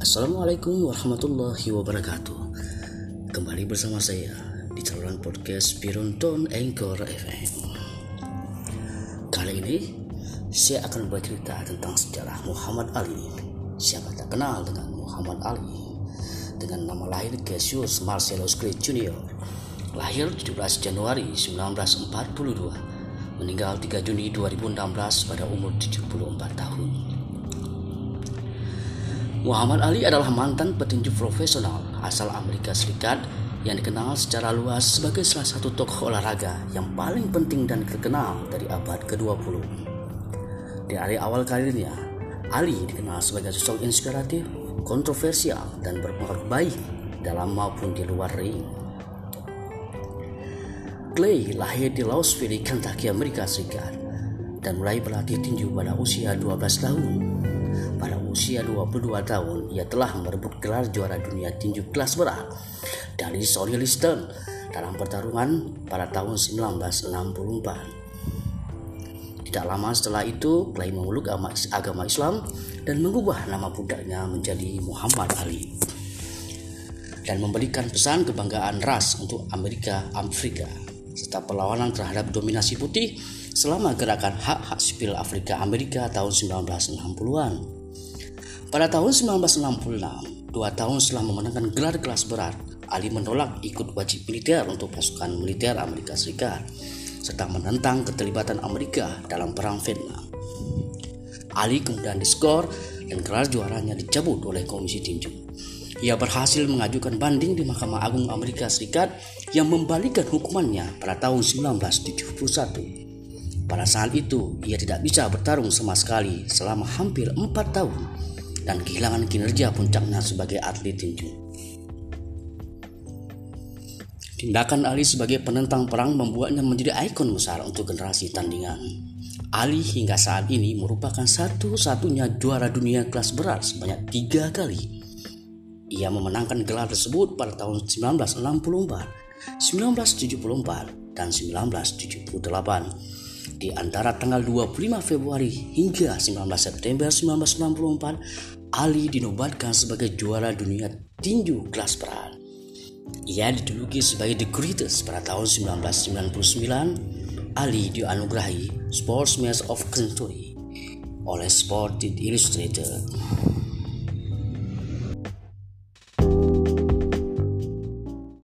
Assalamualaikum warahmatullahi wabarakatuh. Kembali bersama saya di saluran podcast Pironton Anchor FM Kali ini saya akan bercerita tentang sejarah Muhammad Ali. Siapa tak kenal dengan Muhammad Ali? Dengan nama lahir Cassius Marcellus Clay Jr. Lahir 17 Januari 1942 Meninggal 3 Juni 2016 pada umur 74 tahun Muhammad Ali adalah mantan petinju profesional asal Amerika Serikat yang dikenal secara luas sebagai salah satu tokoh olahraga yang paling penting dan terkenal dari abad ke-20. Di hari awal karirnya, Ali dikenal sebagai sosok inspiratif, kontroversial, dan berpengaruh baik dalam maupun di luar ring. Clay lahir di Louisville, Kentucky, Amerika Serikat dan mulai berlatih tinju pada usia 12 tahun. Pada usia 22 tahun, ia telah merebut gelar juara dunia tinju kelas berat dari Sonny Liston dalam pertarungan pada tahun 1964. Tidak lama setelah itu, Clay memeluk agama Islam dan mengubah nama budaknya menjadi Muhammad Ali dan memberikan pesan kebanggaan ras untuk Amerika Afrika serta perlawanan terhadap dominasi putih selama gerakan hak-hak sipil Afrika Amerika tahun 1960-an. Pada tahun 1966, dua tahun setelah memenangkan gelar kelas berat, Ali menolak ikut wajib militer untuk pasukan militer Amerika Serikat, serta menentang keterlibatan Amerika dalam Perang Vietnam. Ali kemudian diskor dan gelar juaranya dicabut oleh Komisi Tinju. Ia berhasil mengajukan banding di Mahkamah Agung Amerika Serikat yang membalikan hukumannya pada tahun 1971. Pada saat itu, ia tidak bisa bertarung sama sekali selama hampir empat tahun dan kehilangan kinerja puncaknya sebagai atlet tinju. Tindakan Ali sebagai penentang perang membuatnya menjadi ikon besar untuk generasi tandingan. Ali hingga saat ini merupakan satu-satunya juara dunia kelas berat sebanyak tiga kali. Ia memenangkan gelar tersebut pada tahun 1964, 1974, dan 1978 di antara tanggal 25 Februari hingga 19 September 1964, Ali dinobatkan sebagai juara dunia tinju kelas berat. Ia dijuluki sebagai The Greatest pada tahun 1999. Ali dianugerahi Sportsman of Century oleh Sport Illustrated.